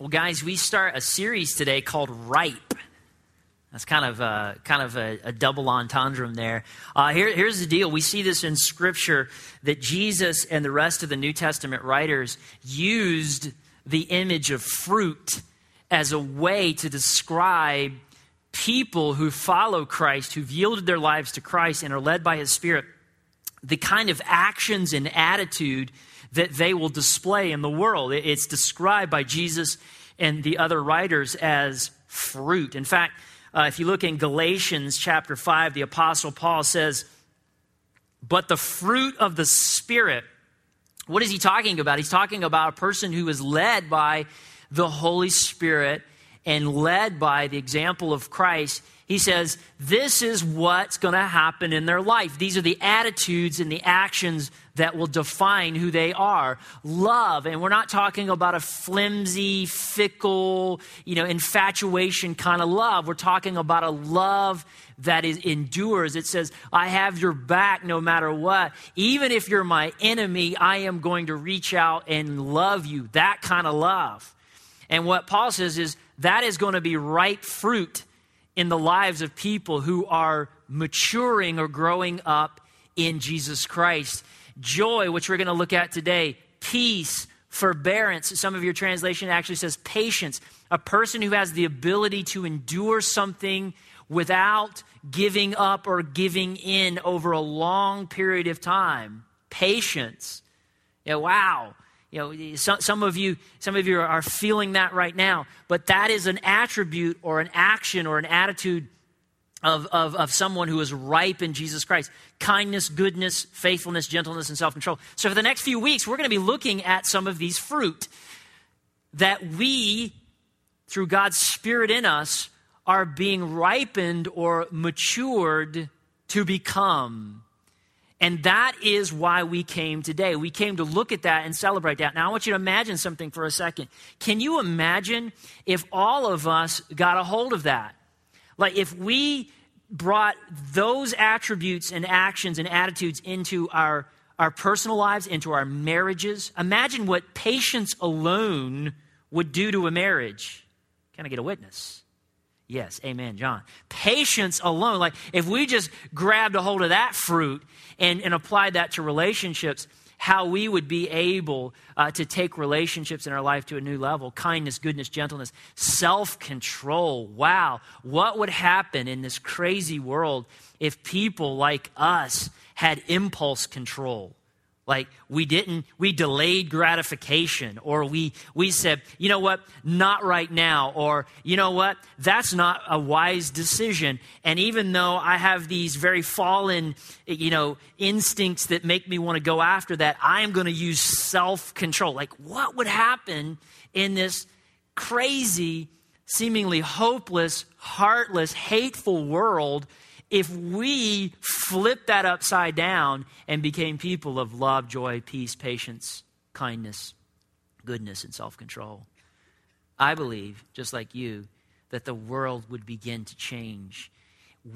Well, guys, we start a series today called Ripe. That's kind of a, kind of a, a double entendre there. Uh, here, here's the deal. We see this in Scripture that Jesus and the rest of the New Testament writers used the image of fruit as a way to describe people who follow Christ, who've yielded their lives to Christ and are led by His Spirit, the kind of actions and attitude that they will display in the world. It's described by Jesus and the other writers as fruit. In fact, uh, if you look in Galatians chapter 5, the Apostle Paul says, But the fruit of the Spirit, what is he talking about? He's talking about a person who is led by the Holy Spirit and led by the example of Christ he says, This is what's going to happen in their life. These are the attitudes and the actions that will define who they are. Love, and we're not talking about a flimsy, fickle, you know, infatuation kind of love. We're talking about a love that is, endures. It says, I have your back no matter what. Even if you're my enemy, I am going to reach out and love you. That kind of love. And what Paul says is that is going to be ripe fruit in the lives of people who are maturing or growing up in Jesus Christ. Joy, which we're going to look at today, peace, forbearance. Some of your translation actually says patience. A person who has the ability to endure something without giving up or giving in over a long period of time. Patience. Wow. You know, some, some, of you, some of you are feeling that right now, but that is an attribute or an action or an attitude of, of, of someone who is ripe in Jesus Christ. Kindness, goodness, faithfulness, gentleness, and self control. So, for the next few weeks, we're going to be looking at some of these fruit that we, through God's Spirit in us, are being ripened or matured to become. And that is why we came today. We came to look at that and celebrate that. Now, I want you to imagine something for a second. Can you imagine if all of us got a hold of that? Like, if we brought those attributes and actions and attitudes into our, our personal lives, into our marriages, imagine what patience alone would do to a marriage. Can I get a witness? Yes, amen, John. Patience alone, like if we just grabbed a hold of that fruit and, and applied that to relationships, how we would be able uh, to take relationships in our life to a new level kindness, goodness, gentleness, self control. Wow, what would happen in this crazy world if people like us had impulse control? Like we didn't, we delayed gratification, or we, we said, you know what, not right now, or you know what, that's not a wise decision. And even though I have these very fallen, you know, instincts that make me want to go after that, I am going to use self control. Like what would happen in this crazy, seemingly hopeless, heartless, hateful world if we flip that upside down and became people of love, joy, peace, patience, kindness, goodness, and self control. I believe, just like you, that the world would begin to change.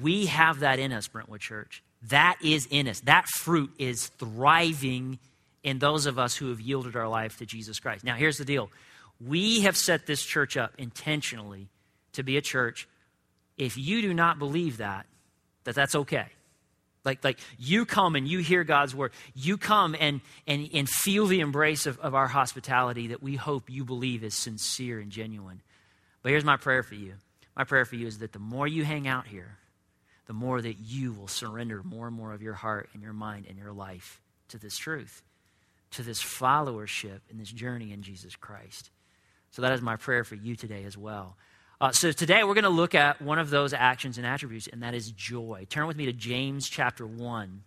We have that in us, Brentwood Church. That is in us. That fruit is thriving in those of us who have yielded our life to Jesus Christ. Now, here's the deal we have set this church up intentionally to be a church. If you do not believe that, that that's okay. Like, like you come and you hear God's word. You come and, and, and feel the embrace of, of our hospitality that we hope you believe is sincere and genuine. But here's my prayer for you. My prayer for you is that the more you hang out here, the more that you will surrender more and more of your heart and your mind and your life to this truth, to this followership and this journey in Jesus Christ. So that is my prayer for you today as well. Uh, so today we're going to look at one of those actions and attributes, and that is joy. Turn with me to James chapter 1.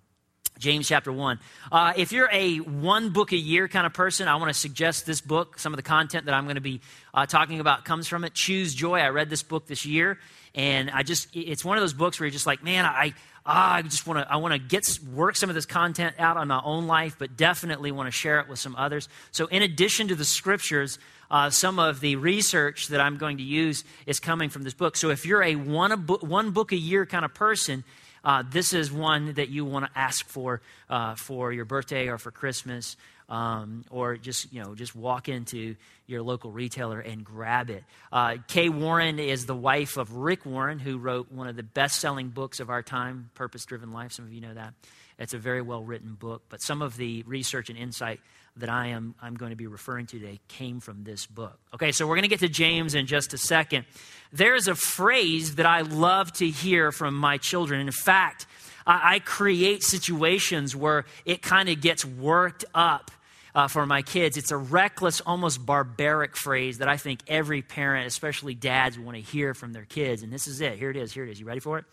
James chapter 1. Uh, if you're a one book a year kind of person, I want to suggest this book. Some of the content that I'm going to be uh, talking about comes from it. Choose Joy. I read this book this year, and I just, it's one of those books where you're just like, man, I, ah, I just want to, I want to get, work some of this content out on my own life, but definitely want to share it with some others. So in addition to the scriptures, uh, some of the research that I'm going to use is coming from this book. So if you're a one, a book, one book a year kind of person, uh, this is one that you want to ask for uh, for your birthday or for Christmas Um, or just you know just walk into your local retailer and grab it. Uh, Kay Warren is the wife of Rick Warren, who wrote one of the best-selling books of our time, Purpose Driven Life. Some of you know that. It's a very well-written book, but some of the research and insight that I am I'm going to be referring to today came from this book. Okay, so we're going to get to James in just a second. There's a phrase that I love to hear from my children. In fact, I, I create situations where it kind of gets worked up uh, for my kids. It's a reckless, almost barbaric phrase that I think every parent, especially dads, want to hear from their kids. And this is it. Here it is. Here it is. You ready for it?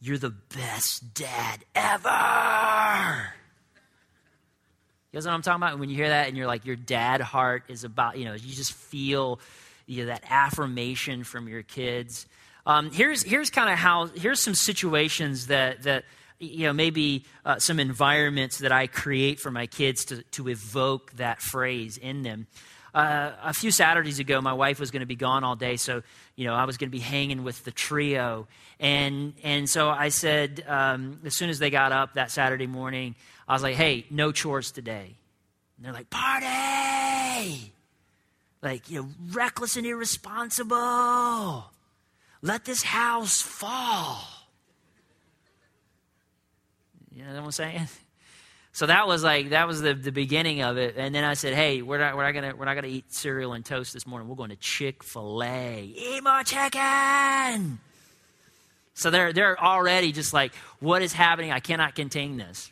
You're the best dad ever. You guys know what I'm talking about? When you hear that and you're like, your dad heart is about, you know, you just feel you know, that affirmation from your kids. Um, here's here's kind of how, here's some situations that, that you know, maybe uh, some environments that I create for my kids to, to evoke that phrase in them. Uh, a few Saturdays ago, my wife was going to be gone all day, so you know I was going to be hanging with the trio, and and so I said um, as soon as they got up that Saturday morning, I was like, "Hey, no chores today." And they're like, "Party!" Like you know, reckless and irresponsible. Let this house fall. You know what I'm saying? So that was like that was the, the beginning of it. And then I said, "Hey, we're not we're not gonna we're not gonna eat cereal and toast this morning. We're going to Chick Fil A. Eat more chicken." So they're they're already just like, "What is happening? I cannot contain this."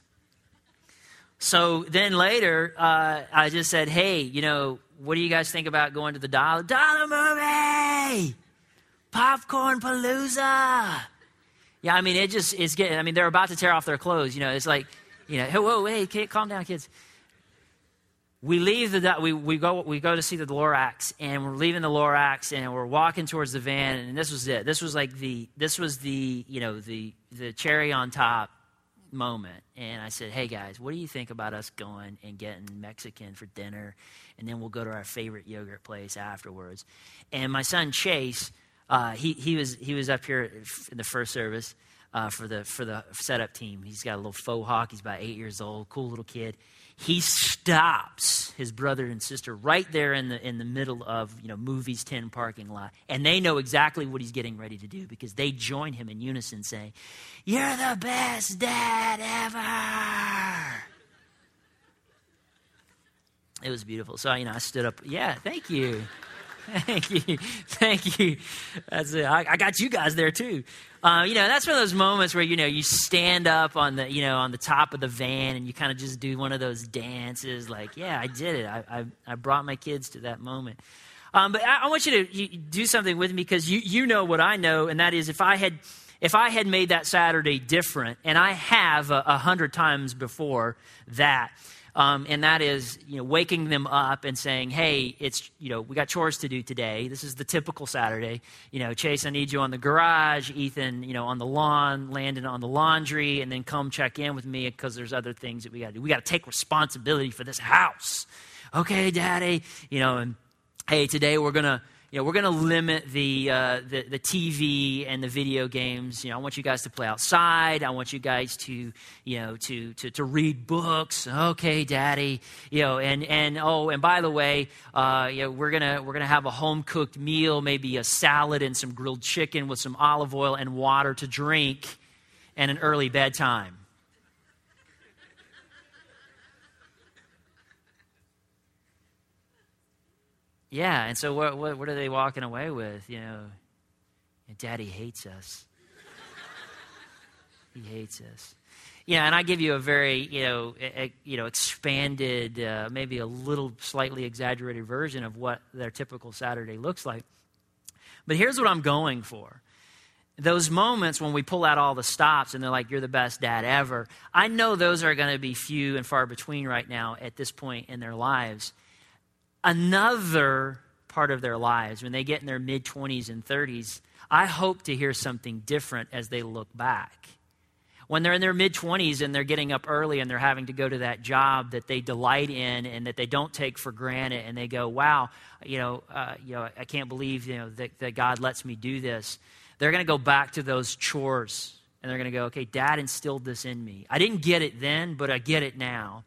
So then later, uh, I just said, "Hey, you know, what do you guys think about going to the dollar dollar movie, popcorn palooza?" Yeah, I mean, it just is getting. I mean, they're about to tear off their clothes. You know, it's like, you know, hey, whoa, hey, calm down, kids. We leave the we, we go we go to see the Lorax, and we're leaving the Lorax, and we're walking towards the van, and this was it. This was like the this was the you know the the cherry on top moment. And I said, hey guys, what do you think about us going and getting Mexican for dinner, and then we'll go to our favorite yogurt place afterwards. And my son Chase uh, he, he, was, he was up here in the first service uh, for, the, for the setup team. He's got a little faux hawk. He's about eight years old, cool little kid. He stops his brother and sister right there in the, in the middle of you know, Movies 10 parking lot. And they know exactly what he's getting ready to do because they join him in unison saying, You're the best dad ever. It was beautiful. So, you know, I stood up. Yeah, thank you. Thank you. Thank you. That's it. I, I got you guys there too. Uh, you know, that's one of those moments where, you know, you stand up on the, you know, on the top of the van and you kind of just do one of those dances like, yeah, I did it. I, I, I brought my kids to that moment. Um, but I, I, want you to you, do something with me because you, you know what I know, and that is if I had, if I had made that Saturday different, and I have a, a hundred times before that, um, and that is you know waking them up and saying, "Hey, it's you know we got chores to do today. This is the typical Saturday. You know, Chase, I need you on the garage. Ethan, you know, on the lawn. Landon on the laundry, and then come check in with me because there's other things that we got to do. We got to take responsibility for this house. Okay, Daddy. You know, and hey, today we're gonna you know, we're going to limit the, uh, the, the TV and the video games. You know, I want you guys to play outside. I want you guys to, you know, to, to, to read books. Okay, Daddy. You know, and, and oh, and by the way, uh, you know, we're gonna we're gonna have a home cooked meal, maybe a salad and some grilled chicken with some olive oil and water to drink, and an early bedtime. Yeah, and so what, what, what are they walking away with? You know, Daddy hates us. he hates us. Yeah, and I give you a very, you know, a, you know, expanded, uh, maybe a little slightly exaggerated version of what their typical Saturday looks like. But here's what I'm going for. Those moments when we pull out all the stops and they're like, you're the best dad ever, I know those are going to be few and far between right now at this point in their lives another part of their lives, when they get in their mid 20s and 30s, I hope to hear something different as they look back. When they're in their mid 20s and they're getting up early and they're having to go to that job that they delight in and that they don't take for granted, and they go, "Wow, you know, uh, you know, I can't believe you know that, that God lets me do this." They're going to go back to those chores and they're going to go, "Okay, Dad instilled this in me. I didn't get it then, but I get it now."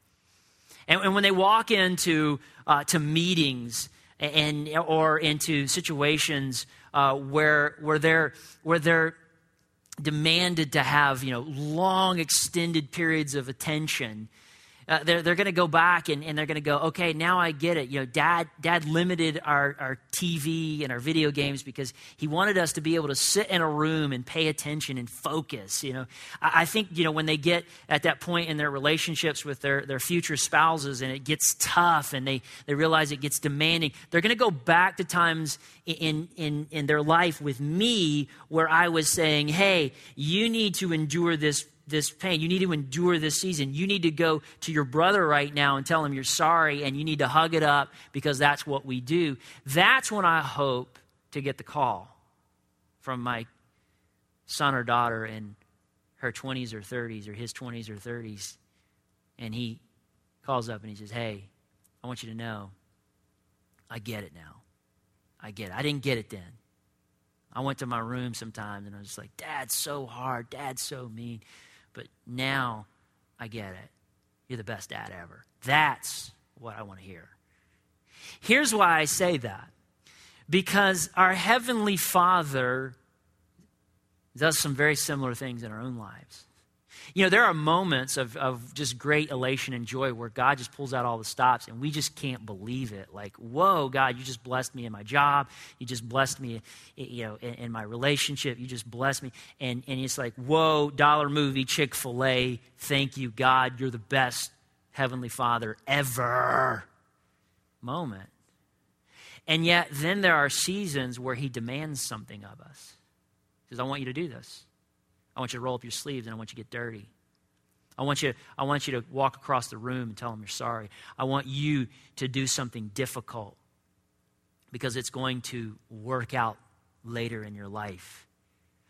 And, and when they walk into uh, to meetings and or into situations uh, where where they're where they're demanded to have you know long extended periods of attention uh, they're, they're going to go back and, and they're going to go, okay, now I get it. You know, dad, dad limited our, our TV and our video games because he wanted us to be able to sit in a room and pay attention and focus. You know, I, I think, you know, when they get at that point in their relationships with their, their future spouses and it gets tough and they, they realize it gets demanding, they're going to go back to times in, in, in their life with me where I was saying, hey, you need to endure this this pain. You need to endure this season. You need to go to your brother right now and tell him you're sorry and you need to hug it up because that's what we do. That's when I hope to get the call from my son or daughter in her 20s or 30s or his 20s or 30s. And he calls up and he says, Hey, I want you to know I get it now. I get it. I didn't get it then. I went to my room sometimes and I was like, Dad's so hard. Dad's so mean but now I get it. You're the best dad ever. That's what I want to hear. Here's why I say that because our Heavenly Father does some very similar things in our own lives. You know, there are moments of, of just great elation and joy where God just pulls out all the stops and we just can't believe it. Like, whoa, God, you just blessed me in my job. You just blessed me, you know, in, in my relationship. You just blessed me. And, and it's like, whoa, dollar movie, Chick fil A. Thank you, God. You're the best Heavenly Father ever. Moment. And yet, then there are seasons where He demands something of us. He says, I want you to do this. I want you to roll up your sleeves and I want you to get dirty. I want you, I want you to walk across the room and tell them you're sorry. I want you to do something difficult because it's going to work out later in your life.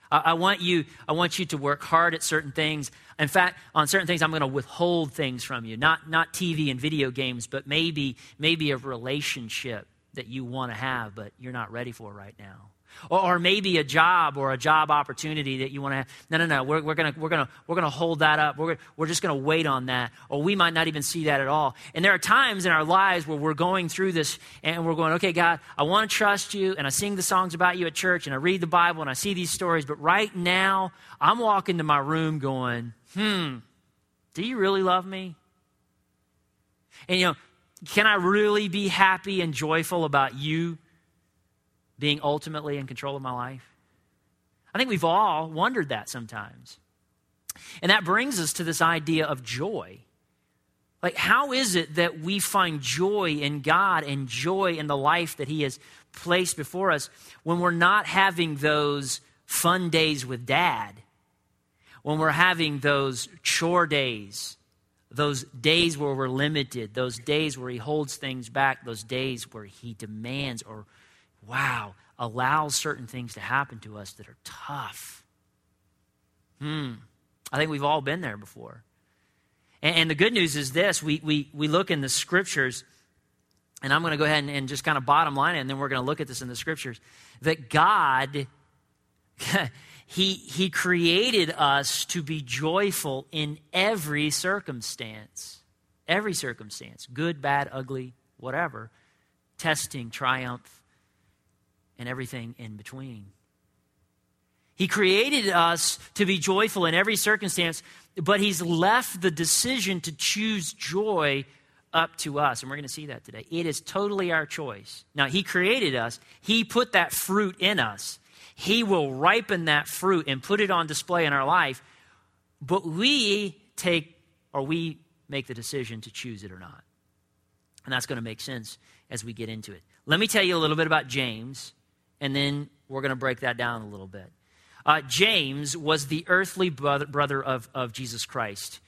I, want you, I want you to work hard at certain things. In fact, on certain things, I'm going to withhold things from you. Not, not TV and video games, but maybe, maybe a relationship that you want to have, but you're not ready for right now. Or, or, maybe a job or a job opportunity that you want to have. No, no, no. We're, we're going we're gonna, we're gonna hold that up. We're, we're just going to wait on that. Or we might not even see that at all. And there are times in our lives where we're going through this and we're going, okay, God, I want to trust you. And I sing the songs about you at church and I read the Bible and I see these stories. But right now, I'm walking to my room going, hmm, do you really love me? And, you know, can I really be happy and joyful about you being ultimately in control of my life? I think we've all wondered that sometimes. And that brings us to this idea of joy. Like, how is it that we find joy in God and joy in the life that He has placed before us when we're not having those fun days with dad? When we're having those chore days, those days where we're limited, those days where He holds things back, those days where He demands or wow, allows certain things to happen to us that are tough. Hmm. I think we've all been there before. And, and the good news is this we, we, we look in the scriptures, and I'm going to go ahead and, and just kind of bottom line it, and then we're going to look at this in the scriptures, that God. he, he created us to be joyful in every circumstance. Every circumstance, good, bad, ugly, whatever. Testing, triumph, and everything in between. He created us to be joyful in every circumstance, but He's left the decision to choose joy up to us. And we're going to see that today. It is totally our choice. Now, He created us, He put that fruit in us. He will ripen that fruit and put it on display in our life, but we take or we make the decision to choose it or not. And that's going to make sense as we get into it. Let me tell you a little bit about James and then we're going to break that down a little bit. Uh, James was the earthly brother of, of Jesus Christ.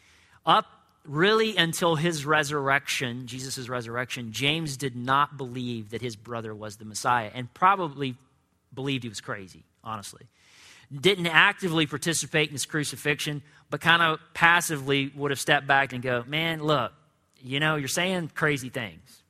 Up really until his resurrection, Jesus' resurrection, James did not believe that his brother was the Messiah and probably believed he was crazy, honestly. Didn't actively participate in his crucifixion, but kind of passively would have stepped back and go, Man, look, you know, you're saying crazy things.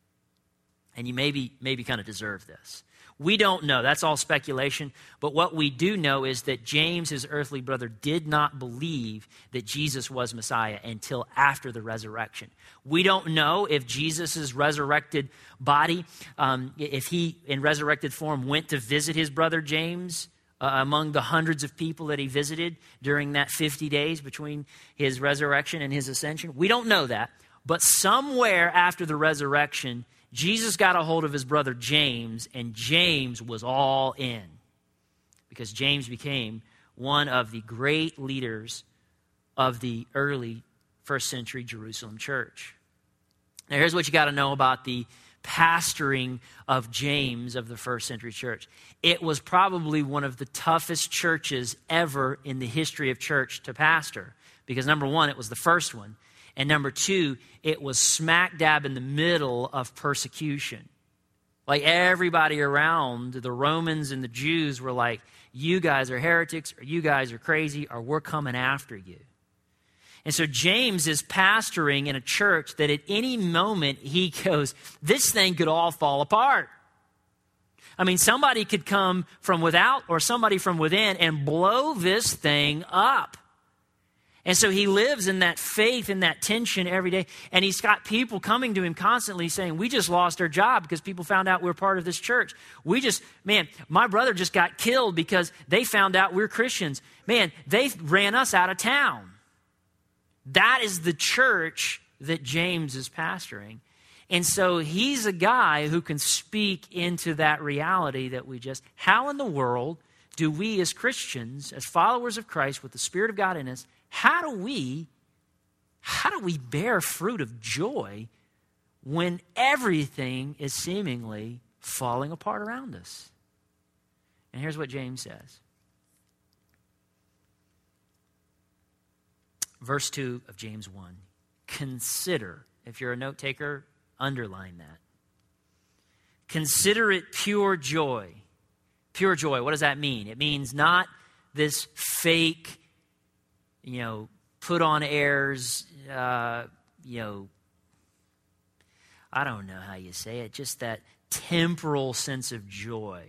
And you maybe, maybe kind of deserve this. We don't know. That's all speculation. But what we do know is that James, his earthly brother, did not believe that Jesus was Messiah until after the resurrection. We don't know if Jesus' resurrected body, um, if he in resurrected form went to visit his brother James. Uh, among the hundreds of people that he visited during that 50 days between his resurrection and his ascension. We don't know that. But somewhere after the resurrection, Jesus got a hold of his brother James, and James was all in because James became one of the great leaders of the early first century Jerusalem church. Now, here's what you got to know about the pastoring of James of the first century church. It was probably one of the toughest churches ever in the history of church to pastor because, number one, it was the first one. And number two, it was smack dab in the middle of persecution. Like everybody around, the Romans and the Jews were like, you guys are heretics, or you guys are crazy, or we're coming after you. And so James is pastoring in a church that at any moment he goes, this thing could all fall apart. I mean, somebody could come from without or somebody from within and blow this thing up. And so he lives in that faith in that tension every day. And he's got people coming to him constantly saying, We just lost our job because people found out we're part of this church. We just, man, my brother just got killed because they found out we're Christians. Man, they ran us out of town. That is the church that James is pastoring. And so he's a guy who can speak into that reality that we just, how in the world do we as Christians, as followers of Christ with the Spirit of God in us, how do we how do we bear fruit of joy when everything is seemingly falling apart around us? And here's what James says. Verse 2 of James 1. Consider, if you're a note taker, underline that. Consider it pure joy. Pure joy, what does that mean? It means not this fake you know, put on airs, uh, you know, I don't know how you say it, just that temporal sense of joy.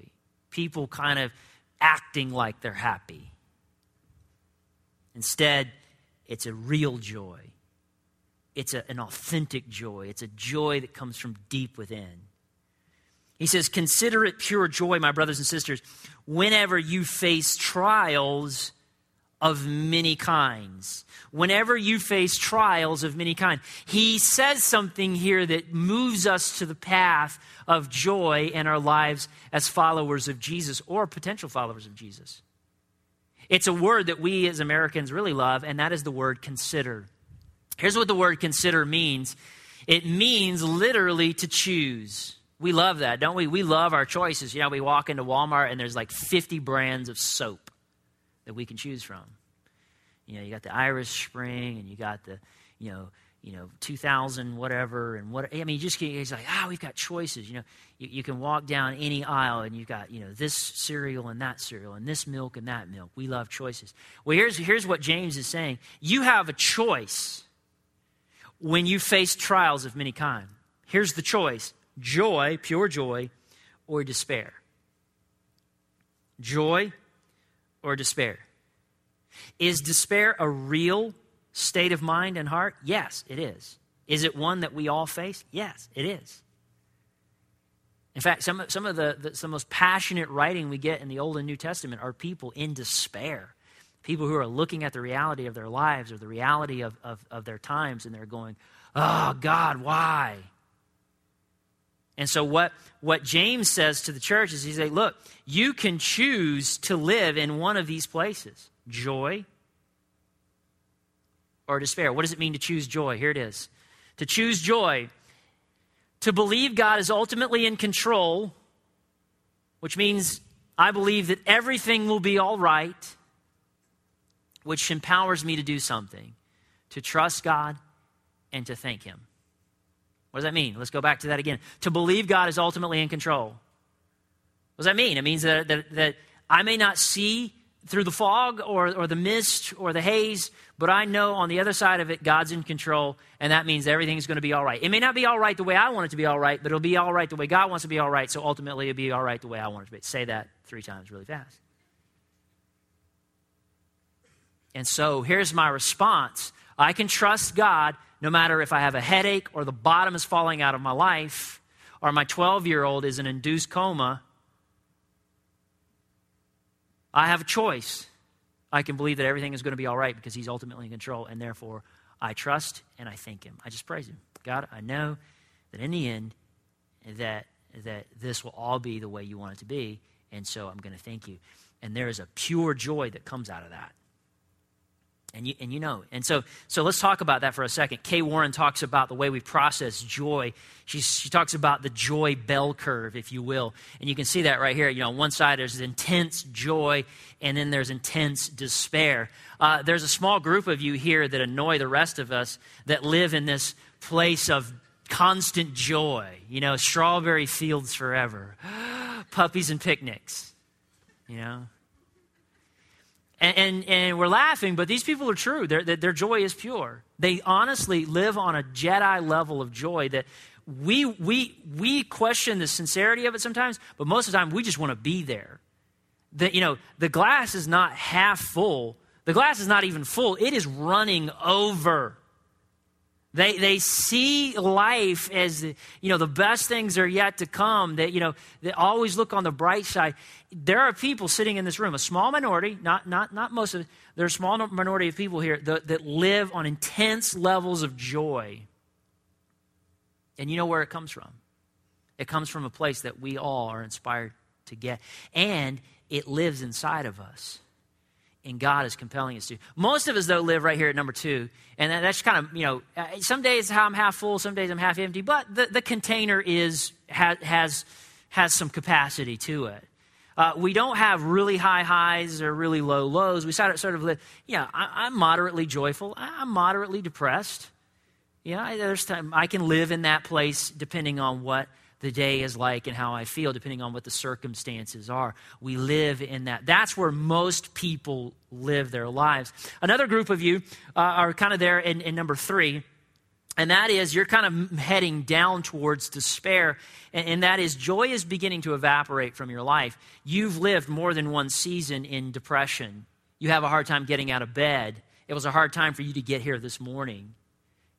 People kind of acting like they're happy. Instead, it's a real joy. It's a, an authentic joy. It's a joy that comes from deep within. He says, Consider it pure joy, my brothers and sisters, whenever you face trials of many kinds. Whenever you face trials of many kinds, he says something here that moves us to the path of joy in our lives as followers of Jesus or potential followers of Jesus. It's a word that we as Americans really love, and that is the word consider. Here's what the word consider means it means literally to choose. We love that, don't we? We love our choices. You know, we walk into Walmart and there's like 50 brands of soap that we can choose from. You know, you got the Irish Spring and you got the, you know, you know, 2000 whatever and what I mean, you just it's like, ah, oh, we've got choices. You know, you, you, can walk down any aisle and you've got, you know, this cereal and that cereal and this milk and that milk. We love choices. Well, here's, here's what James is saying. You have a choice when you face trials of many kind. Here's the choice joy, pure joy, or despair. Joy or despair. Is despair a real state of mind and heart? Yes, it is. Is it one that we all face? Yes, it is. In fact, some, some of the, the, some most passionate writing we get in the Old and New Testament are people in despair. People who are looking at the reality of their lives or the reality of, of, of their times and they're going, Oh, God, why? And so, what, what James says to the church is he's like, Look, you can choose to live in one of these places joy or despair. What does it mean to choose joy? Here it is. To choose joy, to believe God is ultimately in control, which means I believe that everything will be all right, which empowers me to do something, to trust God and to thank Him. What does that mean? Let's go back to that again. To believe God is ultimately in control. What does that mean? It means that, that, that I may not see through the fog or, or the mist or the haze, but I know on the other side of it, God's in control, and that means everything's going to be all right. It may not be all right the way I want it to be all right, but it'll be all right the way God wants it to be all right, so ultimately it'll be all right the way I want it to be. Say that three times really fast. And so here's my response I can trust God no matter if I have a headache or the bottom is falling out of my life or my 12 year old is in induced coma I have a choice. I can believe that everything is going to be all right because He's ultimately in control, and therefore I trust and I thank Him. I just praise Him. God, I know that in the end, that that this will all be the way you want it to be, and so I'm going to thank you. And there is a pure joy that comes out of that. And you, and you know. And so, so let's talk about that for a second. Kay Warren talks about the way we process joy. She, she talks about the joy bell curve, if you will. And you can see that right here. You know, on one side there's intense joy, and then there's intense despair. Uh, there's a small group of you here that annoy the rest of us that live in this place of constant joy. You know, strawberry fields forever, puppies and picnics. You know, and, and, and, we're laughing, but these people are true. Their, their joy is pure. They honestly live on a Jedi level of joy that we, we, we question the sincerity of it sometimes, but most of the time we just want to be there. That, you know, the glass is not half full. The glass is not even full. It is running over. They, they see life as, you know, the best things are yet to come. That, you know, they always look on the bright side. There are people sitting in this room, a small minority, not, not, not most of it, there are a small minority of people here that, that live on intense levels of joy. And you know where it comes from? It comes from a place that we all are inspired to get. And it lives inside of us and God is compelling us to. Most of us, though, live right here at number two. And that's kind of, you know, uh, some days I'm half full, some days I'm half empty, but the, the container is, has, has, some capacity to it. Uh, we don't have really high highs or really low lows. We sort of, sort of live, yeah, I, am moderately joyful. I'm moderately depressed. Yeah, there's time I can live in that place depending on what the day is like and how I feel, depending on what the circumstances are. We live in that. That's where most people live their lives. Another group of you uh, are kind of there in, in number three. And that is, you're kind of heading down towards despair. And, and, that is, joy is beginning to evaporate from your life. You've lived more than one season in depression. You have a hard time getting out of bed. It was a hard time for you to get here this morning.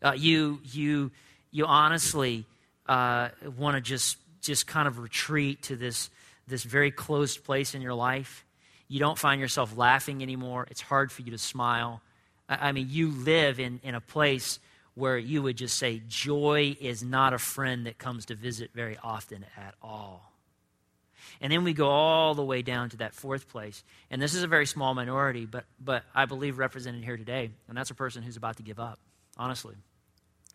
Uh, you, you, you honestly uh, want to just just kind of retreat to this this very closed place in your life. You don't find yourself laughing anymore. It's hard for you to smile. I, I mean, you live in, in a place where you would just say joy is not a friend that comes to visit very often at all. And then we go all the way down to that fourth place. And this is a very small minority, but, but I believe represented here today. And that's a person who's about to give up, honestly.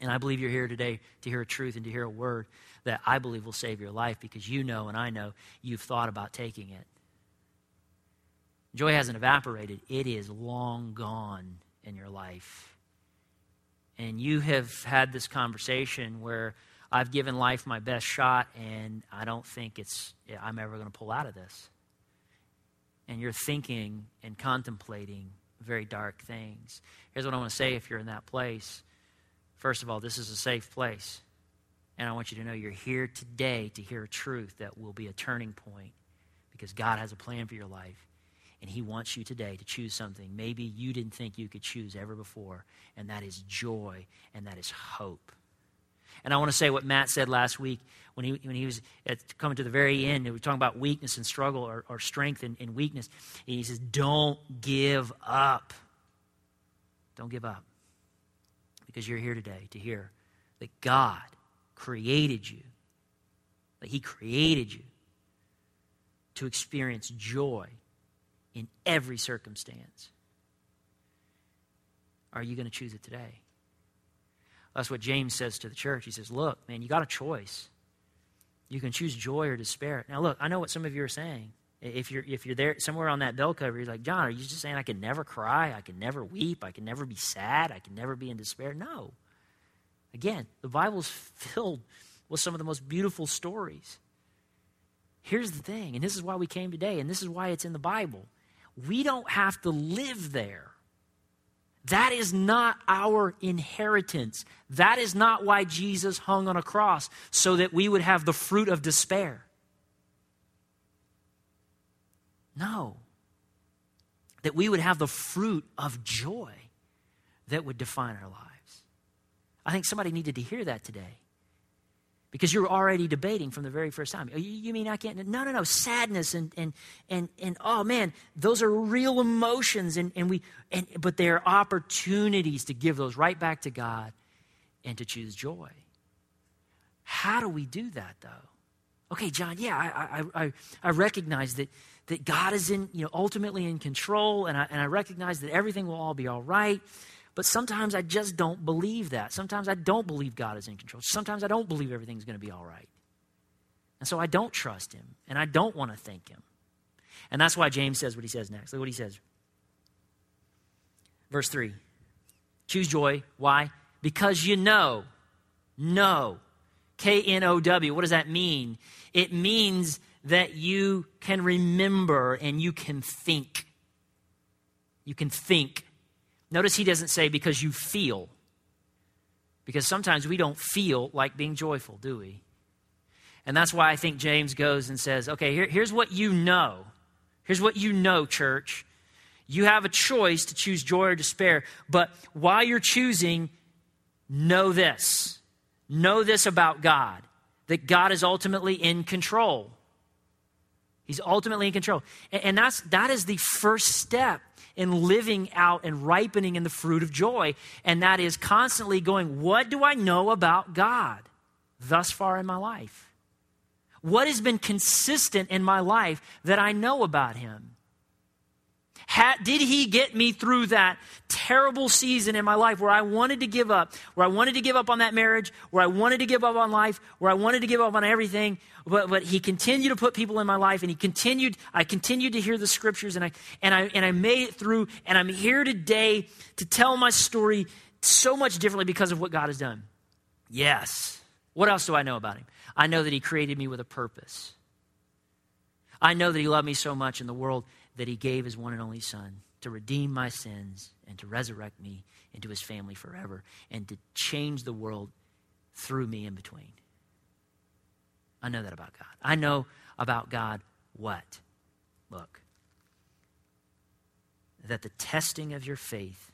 And I believe you're here today to hear a truth and to hear a word that I believe will save your life because you know and I know you've thought about taking it. Joy hasn't evaporated, it is long gone in your life. And you have had this conversation where I've given life my best shot and I don't think it's I'm ever going to pull out of this. And you're thinking and contemplating very dark things. Here's what I want to say if you're in that place First of all, this is a safe place. And I want you to know you're here today to hear a truth that will be a turning point because God has a plan for your life. And He wants you today to choose something maybe you didn't think you could choose ever before, and that is joy and that is hope. And I want to say what Matt said last week when he, when he was at, coming to the very end. We were talking about weakness and struggle or, or strength and, and weakness. And he says, Don't give up. Don't give up because you're here today to hear that God created you, that He created you to experience joy in every circumstance. Are you going to choose it today? That's what James says to the church. He says, Look, man, you got a choice. You can choose joy or despair. Now, look, I know what some of you are saying. If you're, if you're there somewhere on that bell curve, you're like, John, are you just saying I can never cry? I can never weep? I can never be sad? I can never be in despair? No. Again, the Bible's filled with some of the most beautiful stories. Here's the thing, and this is why we came today, and this is why it's in the Bible. we don't have to live there. That is not our inheritance. That is not why Jesus hung on a cross, so that we would have the fruit of despair. No. That we would have the fruit of joy that would define our lives. I think somebody needed to hear that today because you're already debating from the very first time. Oh, you, mean I can't? No, no, no. Sadness and and and and oh man, those are real emotions, and and we and but they are opportunities to give those right back to God and to choose joy. How do we do that though? Okay, John. Yeah, I I I, I recognize that that God is in you know ultimately in control, and I and I recognize that everything will all be all right. But sometimes I just don't believe that. Sometimes I don't believe God is in control. Sometimes I don't believe everything's going to be all right. And so I don't trust him, and I don't want to thank him. And that's why James says what he says next. Look what he says. Verse 3 Choose joy. Why? Because you know. Know. K N O W. What does that mean? It means that you can remember and you can think. You can think. Notice he doesn't say because you feel. Because sometimes we don't feel like being joyful, do we? And that's why I think James goes and says, okay, here, here's what you know. Here's what you know, church. You have a choice to choose joy or despair, but while you're choosing, know this. Know this about God that God is ultimately in control. He's ultimately in control. And, that's, that is the first step in living out and ripening in the fruit of joy. And that is constantly going, What do I know about God thus far in my life? What has been consistent in my life that I know about Him? Did he get me through that terrible season in my life where I wanted to give up, where I wanted to give up on that marriage, where I wanted to give up on life, where I wanted to give up on everything? But, but he continued to put people in my life and he continued, I continued to hear the scriptures and I, and I, and I made it through. And I'm here today to tell my story so much differently because of what God has done. Yes. What else do I know about him? I know that he created me with a purpose. I know that he loved me so much in the world that he gave his one and only Son to redeem my sins and to resurrect me into his family forever and to change the world through me in between. I know that about God. I know about God what? Look, that the testing of your faith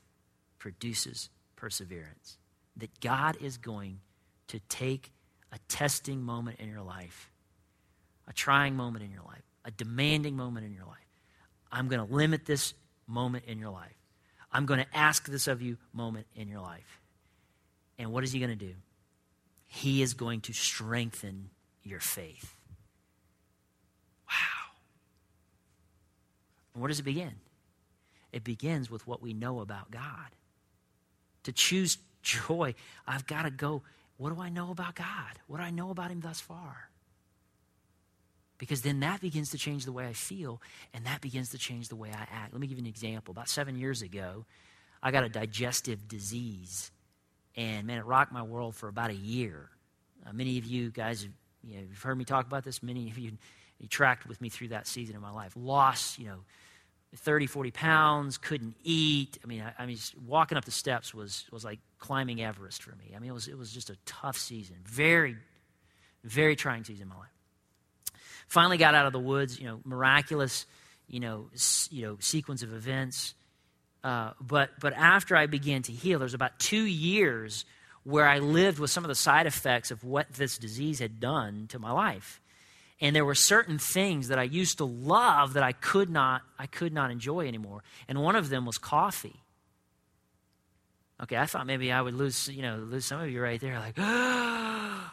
produces perseverance. That God is going to take a testing moment in your life, a trying moment in your life, a demanding moment in your life, I'm going to limit this moment in your life. I'm going to ask this of you moment in your life. And what is he going to do? He is going to strengthen your faith. Wow. And where does it begin? It begins with what we know about God. To choose joy, I've got to go. What do I know about God? What do I know about Him thus far? Because then that begins to change the way I feel and that begins to change the way I act. Let me give you an example. About seven years ago, I got a digestive disease, and man, it rocked my world for about a year. Uh, many of you guys, have, you know, you've heard me talk about this. Many of you, you tracked with me through that season of my life. Lost, you know, 30, 40 pounds, couldn't eat. I mean, I, I mean, walking up the steps was, was like climbing Everest for me. I mean, it was, it was just a tough season. Very, very trying season in my life. Finally got out of the woods, you know, miraculous, you know, s- you know, sequence of events. Uh, but but after I began to heal, there's about two years where I lived with some of the side effects of what this disease had done to my life. And there were certain things that I used to love that I could not I could not enjoy anymore. And one of them was coffee. Okay, I thought maybe I would lose, you know, lose some of you right there, like, oh.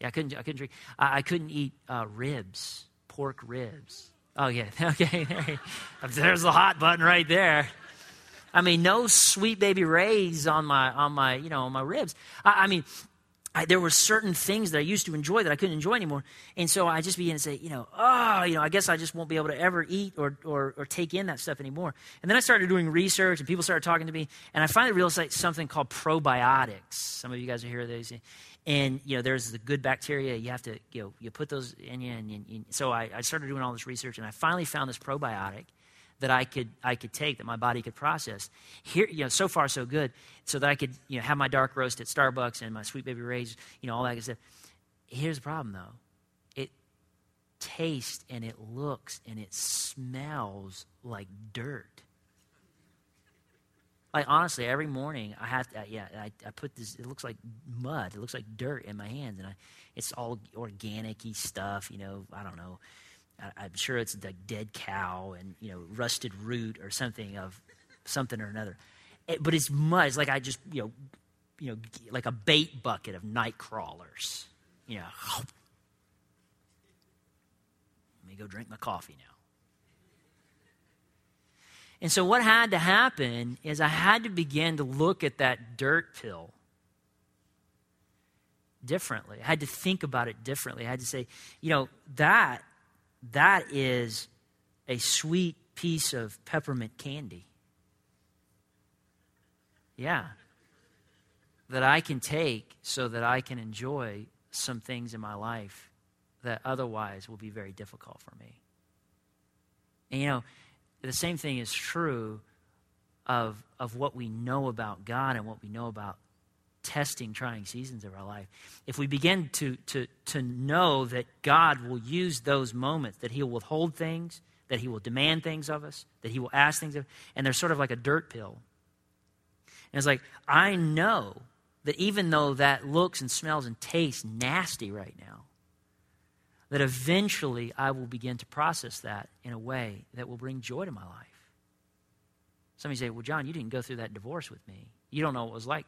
Yeah, I couldn't. I couldn't drink. I, I couldn't eat uh, ribs, pork ribs. Oh yeah, okay. There's the hot button right there. I mean, no sweet baby Ray's on my on my you know on my ribs. I, I mean, I, there were certain things that I used to enjoy that I couldn't enjoy anymore. And so I just began to say, you know, oh, you know, I guess I just won't be able to ever eat or, or, or take in that stuff anymore. And then I started doing research and people started talking to me. And I finally realized something called probiotics. Some of you guys are here these. And, you know, there's the good bacteria. You have to, you know, you put those in you. And, and so I, I started doing all this research and I finally found this probiotic that I could I could take that my body could process. Here, you know, so far so good, so that I could you know have my dark roast at Starbucks and my sweet baby Ray's, you know, all that good stuff. Here's the problem though, it tastes and it looks and it smells like dirt. Like honestly, every morning I have to, uh, yeah, I, I put this. It looks like mud. It looks like dirt in my hands, and I, it's all organic-y stuff. You know, I don't know I'm sure it's the dead cow and you know rusted root or something of something or another. It, but it's mud. It's like I just you know you know like a bait bucket of night crawlers. You know. Let me go drink my coffee now. And so what had to happen is I had to begin to look at that dirt pill differently. I had to think about it differently. I had to say, you know, that that is a sweet piece of peppermint candy. Yeah. That I can take so that I can enjoy some things in my life that otherwise will be very difficult for me. And you know, the same thing is true of, of what we know about God and what we know about testing, trying seasons of our life, if we begin to, to, to know that God will use those moments, that He will withhold things, that He will demand things of us, that He will ask things of and they're sort of like a dirt pill. And it's like, I know that even though that looks and smells and tastes nasty right now, that eventually I will begin to process that in a way that will bring joy to my life. Some of you say, Well, John, you didn't go through that divorce with me. You don't know what it was like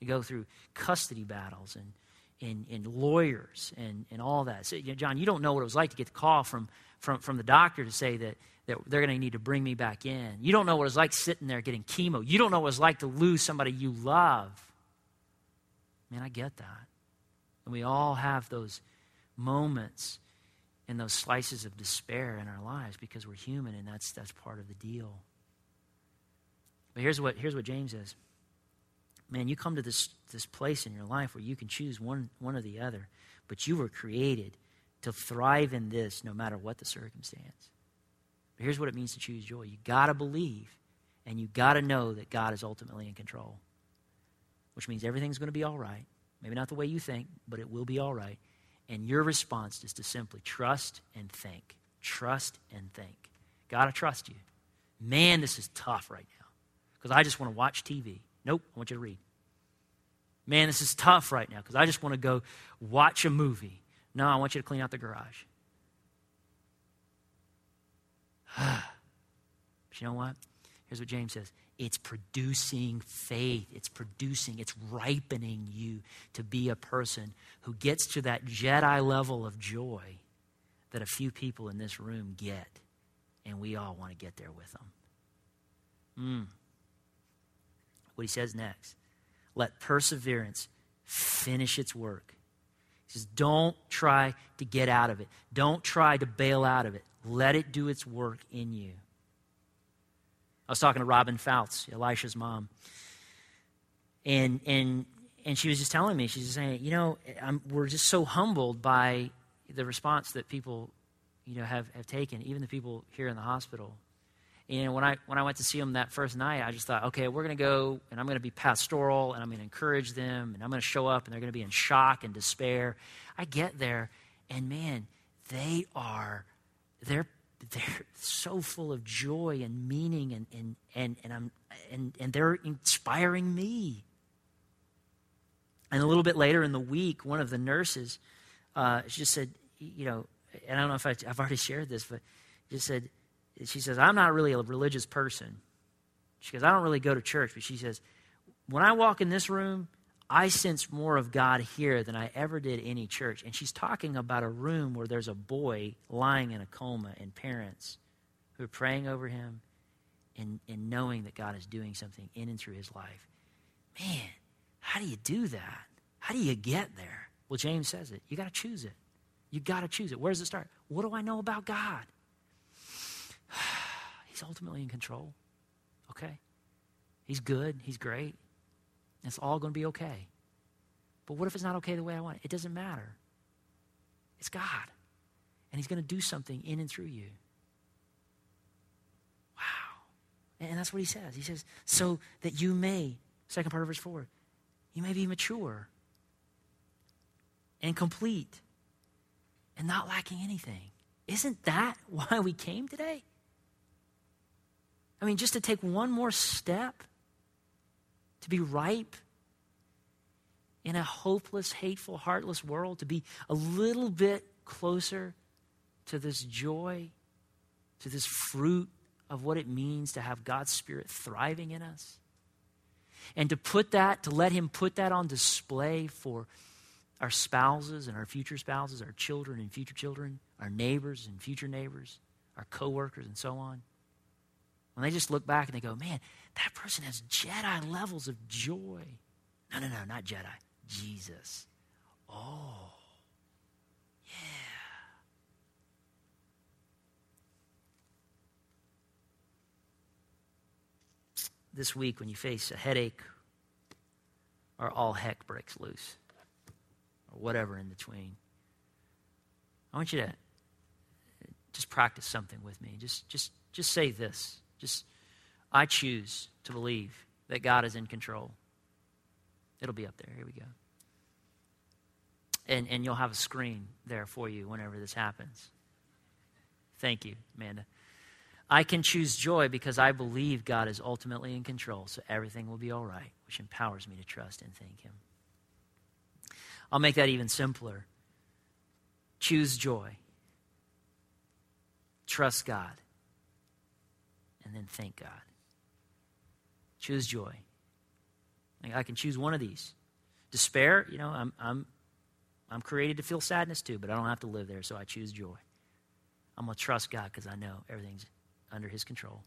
to go through custody battles and, and, and lawyers and, and all that. So, you know, John, you don't know what it was like to get the call from, from, from the doctor to say that, that they're going to need to bring me back in. You don't know what it's like sitting there getting chemo. You don't know what it's like to lose somebody you love. Man, I get that. And we all have those moments and those slices of despair in our lives because we're human and that's, that's part of the deal. But here's what, here's what James says man, you come to this, this place in your life where you can choose one, one or the other, but you were created to thrive in this no matter what the circumstance. But here's what it means to choose joy you got to believe, and you got to know that God is ultimately in control, which means everything's going to be all right. Maybe not the way you think, but it will be all right. And your response is to simply trust and think. Trust and think. God, I trust you. Man, this is tough right now because I just want to watch TV. Nope, I want you to read. Man, this is tough right now because I just want to go watch a movie. No, I want you to clean out the garage. but you know what? Here's what James says it's producing faith, it's producing, it's ripening you to be a person who gets to that Jedi level of joy that a few people in this room get. And we all want to get there with them. Mm what he says next. Let perseverance finish its work. He says, Don't try to get out of it, don't try to bail out of it. Let it do its work in you. I was talking to Robin Fouts, Elisha's mom, and, and, and she was just telling me, she's saying, you know, I'm, we're just so humbled by the response that people, you know, have, have taken, even the people here in the hospital And when I when I went to see them that first night, I just thought, okay, we're going to go and I'm going to be pastoral and I'm going to encourage them and I'm going to show up and they're going to be in shock and despair. I get there and man, they are they're they're so full of joy and meaning and and and, and I'm and, and they're inspiring me. And a little bit later in the week, one of the nurses uh, just said, you know, and I don't know if I, I've already shared this, but just said, she says, I'm not really a religious person. She goes, I don't really go to church. But she says, when I walk in this room, I sense more of God here than I ever did any church. And she's talking about a room where there's a boy lying in a coma and parents who are praying over him and, and knowing that God is doing something in and through his life. Man, how do you do that? How do you get there? Well, James says it. You got to choose it. You got to choose it. Where does it start? What do I know about God? He's ultimately in control. Okay? He's good. He's great. It's all going to be okay. But what if it's not okay the way I want it? It doesn't matter. It's God. And He's going to do something in and through you. Wow. And that's what He says. He says, so that you may, second part of verse 4, you may be mature and complete and not lacking anything. Isn't that why we came today? I mean, just to take one more step, to be ripe in a hopeless, hateful, heartless world, to be a little bit closer to this joy, to this fruit of what it means to have God's Spirit thriving in us. And to put that, to let Him put that on display for our spouses and our future spouses, our children and future children, our neighbors and future neighbors, our coworkers, and so on. When they just look back and they go, man, that person has Jedi levels of joy. No, no, no, not Jedi. Jesus. Oh, yeah. This week, when you face a headache or all heck breaks loose or whatever in between, I want you to just practice something with me. Just, just, just say this. Just, I choose to believe that God is in control. It'll be up there. Here we go. And, and you'll have a screen there for you whenever this happens. Thank you, Amanda. I can choose joy because I believe God is ultimately in control, so everything will be all right, which empowers me to trust and thank Him. I'll make that even simpler. Choose joy. Trust God and then thank God. Choose joy. I can choose one of these. Despair, you know, I'm, I'm, I'm created to feel sadness too, but I don't have to live there, so I choose joy. I'm going to trust God because I know everything's under His control.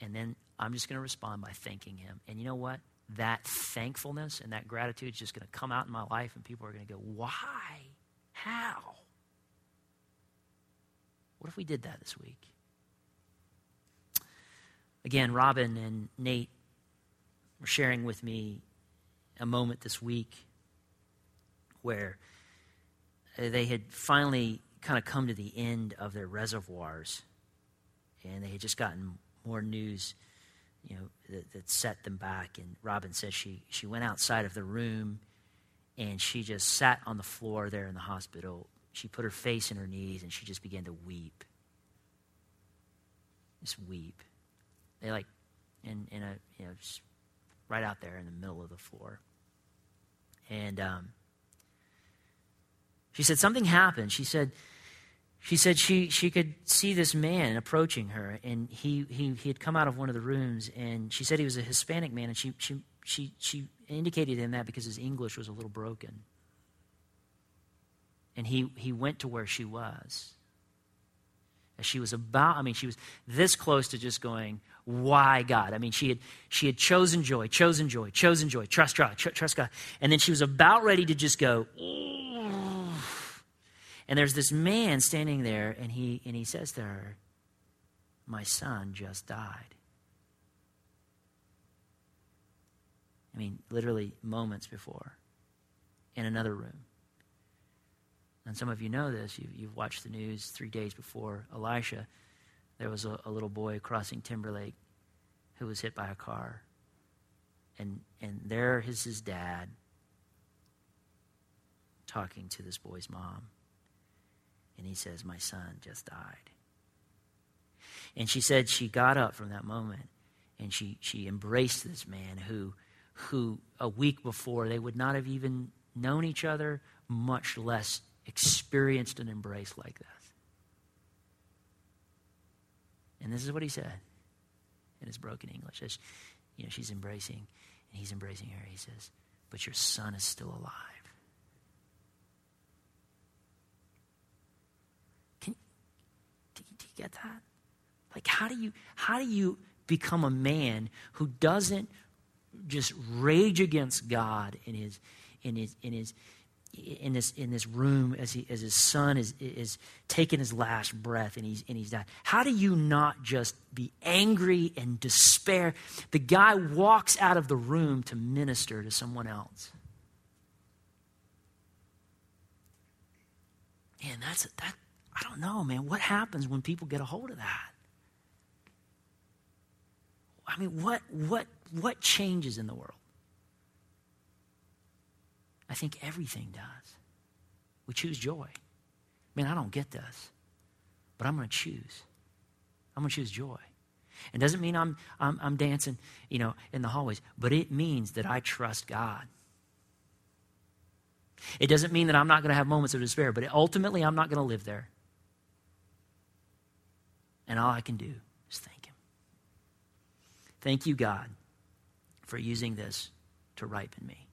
And then I'm just going to respond by thanking Him. And you know what? That thankfulness and that gratitude is just going to come out in my life, and people are going to go, Why? How? What if we did that this week? Again, Robin and Nate were sharing with me a moment this week where they had finally kind of come to the end of their reservoirs and they had just gotten more news you know that, that, set them back. And robin said she, she went outside of the room and she just sat on the floor there in the hospital. She put her face in her knees and she just began to weep. Just weep. They like in in a you know right out there in the middle of the floor. And um, she said something happened. She said she said she she could see this man approaching her, and he he he had come out of one of the rooms, and she said he was a Hispanic man, and she she she she indicated him that because his English was a little broken. And he he went to where she was. As she was about, I mean, she was this close to just going, why God? I mean, she had, she had chosen joy, chosen joy, chosen joy, trust God, tr- trust God. And then she was about ready to just go, and there's this man standing there, and he, and he says to her, My son just died. I mean, literally moments before in another room. And some of you know this. You've, you've watched the news three days before Elisha there was a, a little boy crossing Timberlake who was hit by a car. And, and there is his dad talking to this boy's mom. And he says, My son just died. And she said she got up from that moment and she, she embraced this man who, who a week before they would not have even known each other, much less experienced an embrace like this. And this is what he said in his broken English. As, you know, she's embracing, and he's embracing her. He says, But your son is still alive. Can, do, you, do you get that? Like, how do you how do you become a man who doesn't just rage against God in his in his, in his, in this, in this room as, he, as his son is, is taking his last breath and he's, and he's dying. How do you not just be angry and despair? The guy walks out of the room to minister to someone else. Man, that's that. I don't know, man. What happens when people get a hold of that? I mean, what what what changes in the world? I think everything does. We choose joy. Man, I don't get this, but I'm going to choose. I'm going to choose joy. It doesn't mean I'm, I'm, I'm dancing, you know, in the hallways, but it means that I trust God. It doesn't mean that I'm not going to have moments of despair, but ultimately I'm not going to live there. And all I can do is thank Him. Thank you, God, for using this to ripen me.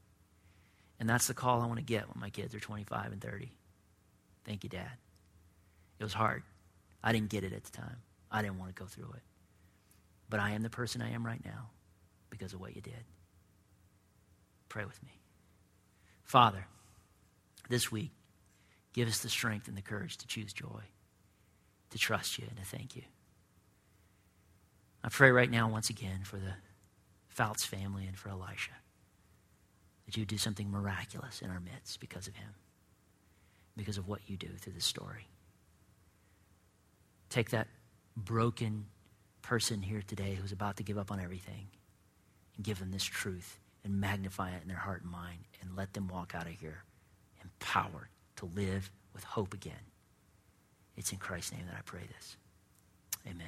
And that's the call I want to get when my kids are 25 and 30. Thank you, Dad. It was hard. I didn't get it at the time. I didn't want to go through it. But I am the person I am right now because of what you did. Pray with me. Father, this week, give us the strength and the courage to choose joy, to trust you, and to thank you. I pray right now, once again, for the Fouts family and for Elisha that you do something miraculous in our midst because of him, because of what you do through this story. Take that broken person here today who's about to give up on everything and give them this truth and magnify it in their heart and mind and let them walk out of here empowered to live with hope again. It's in Christ's name that I pray this. Amen.